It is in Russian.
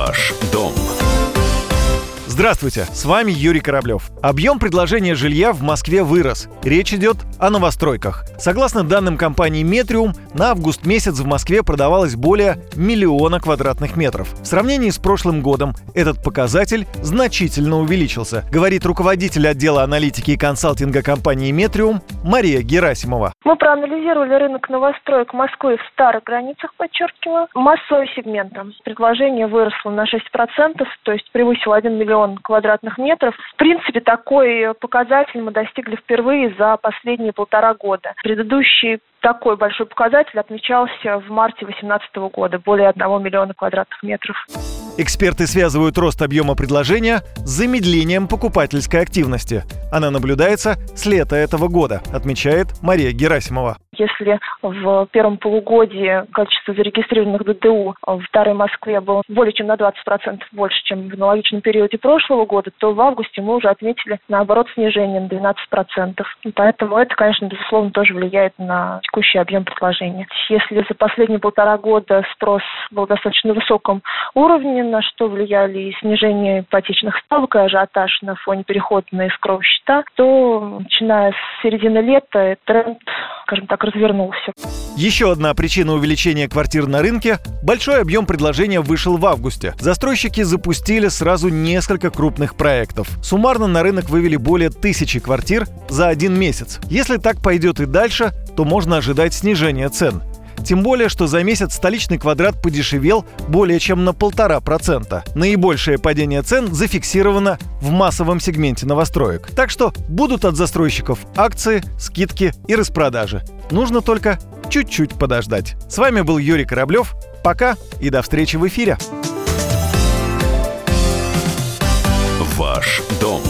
Ваш дом. Здравствуйте, с вами Юрий Кораблев. Объем предложения жилья в Москве вырос. Речь идет о новостройках. Согласно данным компании Метриум, на август месяц в Москве продавалось более миллиона квадратных метров. В сравнении с прошлым годом этот показатель значительно увеличился, говорит руководитель отдела аналитики и консалтинга компании Метриум Мария Герасимова. Мы проанализировали рынок новостроек Москвы в старых границах, подчеркиваю, массовым сегментом. Предложение выросло на 6%, то есть превысило 1 миллион миллион квадратных метров. В принципе, такой показатель мы достигли впервые за последние полтора года. Предыдущий такой большой показатель отмечался в марте 2018 года, более 1 миллиона квадратных метров. Эксперты связывают рост объема предложения с замедлением покупательской активности. Она наблюдается с лета этого года, отмечает Мария Герасимова. Если в первом полугодии количество зарегистрированных ДТУ в Старой Москве было более чем на 20% больше, чем в аналогичном периоде прошлого года, то в августе мы уже отметили, наоборот, снижение на 12%. И поэтому это, конечно, безусловно, тоже влияет на текущий объем предложения. Если за последние полтора года спрос был достаточно высоком уровне, на что влияли и снижение ипотечных ставок, и ажиотаж на фоне перехода на искровые счета, то начиная с середины лета тренд скажем так, развернулся. Еще одна причина увеличения квартир на рынке – большой объем предложения вышел в августе. Застройщики запустили сразу несколько крупных проектов. Суммарно на рынок вывели более тысячи квартир за один месяц. Если так пойдет и дальше, то можно ожидать снижения цен. Тем более, что за месяц столичный квадрат подешевел более чем на полтора процента. Наибольшее падение цен зафиксировано в массовом сегменте новостроек. Так что будут от застройщиков акции, скидки и распродажи. Нужно только чуть-чуть подождать. С вами был Юрий Кораблев. Пока и до встречи в эфире. Ваш дом